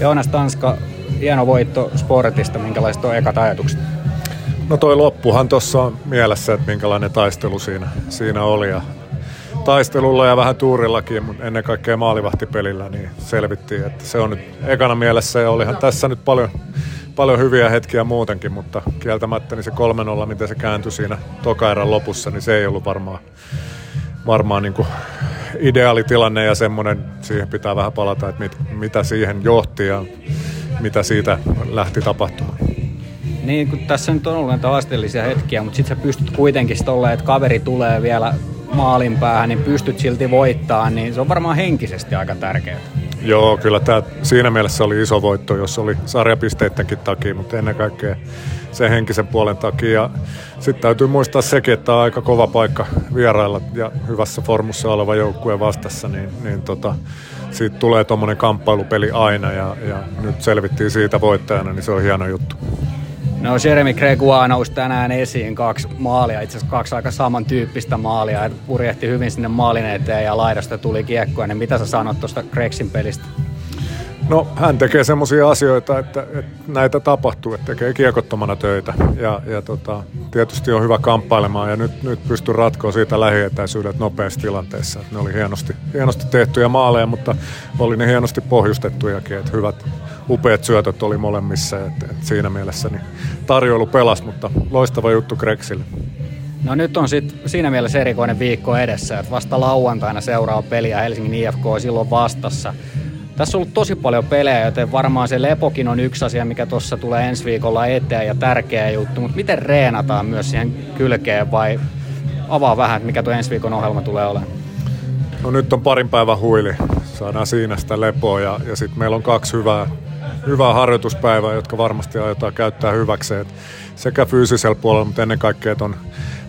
Joonas Tanska, hieno voitto Sportista. Minkälaiset on ekat ajatukset? No toi loppuhan tuossa on mielessä, että minkälainen taistelu siinä, siinä oli. Ja taistelulla ja vähän tuurillakin, mutta ennen kaikkea maalivahtipelillä niin selvittiin, että se on nyt ekana mielessä ja olihan tässä nyt paljon, paljon hyviä hetkiä muutenkin, mutta kieltämättä niin se 3-0, miten se kääntyi siinä tokaerän lopussa, niin se ei ollut varmaan, varmaan niin kuin ideaalitilanne ja semmoinen, siihen pitää vähän palata, että mit, mitä siihen johti ja mitä siitä lähti tapahtumaan. Niin, kun tässä nyt on ollut näitä haasteellisia hetkiä, mutta sitten sä pystyt kuitenkin tolleen, että kaveri tulee vielä maalin päähän, niin pystyt silti voittaa, niin se on varmaan henkisesti aika tärkeää. Joo, kyllä tämä siinä mielessä oli iso voitto, jos oli sarjapisteidenkin takia, mutta ennen kaikkea sen henkisen puolen takia. Sitten täytyy muistaa sekin, että on aika kova paikka vierailla ja hyvässä formussa oleva joukkue vastassa, niin, niin tota, siitä tulee tuommoinen kamppailupeli aina ja, ja nyt selvittiin siitä voittajana, niin se on hieno juttu. No Jeremy Gregoire nousi tänään esiin kaksi maalia, itse asiassa kaksi aika samantyyppistä maalia, purjehti hyvin sinne maalin eteen ja laidasta tuli kiekkoa, niin mitä sä sanot tuosta Gregsin pelistä? No hän tekee semmoisia asioita, että, että, näitä tapahtuu, että tekee kiekottomana töitä ja, ja tota, tietysti on hyvä kamppailemaan ja nyt, nyt pystyy ratkoa siitä lähietäisyydet nopeassa tilanteessa. Että ne oli hienosti, hienosti tehtyjä maaleja, mutta oli ne hienosti pohjustettujakin, että hyvät upeat syötöt oli molemmissa, että, että siinä mielessä niin tarjoilu pelas, mutta loistava juttu Greksille. No nyt on sit siinä mielessä erikoinen viikko edessä, että vasta lauantaina seuraava peli ja Helsingin IFK on silloin vastassa. Tässä on ollut tosi paljon pelejä, joten varmaan se lepokin on yksi asia, mikä tuossa tulee ensi viikolla eteen ja tärkeä juttu. Mutta miten reenataan myös siihen kylkeen vai avaa vähän, mikä tuo ensi viikon ohjelma tulee olemaan? No nyt on parin päivän huili. Saadaan siinä sitä lepoa ja, ja sitten meillä on kaksi hyvää, hyvää harjoituspäivää, jotka varmasti aiotaan käyttää hyväkseen sekä fyysisellä puolella, mutta ennen kaikkea on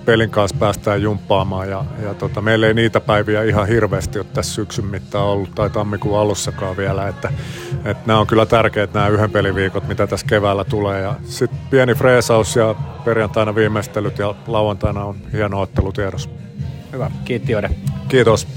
pelin kanssa päästään jumppaamaan. Ja, ja tota, meillä ei niitä päiviä ihan hirveästi ole tässä syksyn mittaan ollut tai tammikuun alussakaan vielä. Että, että nämä on kyllä tärkeät nämä yhden peliviikot, mitä tässä keväällä tulee. Ja sitten pieni freesaus ja perjantaina viimeistelyt ja lauantaina on hieno ottelu tiedossa. Hyvä, kiitti Ode. Kiitos.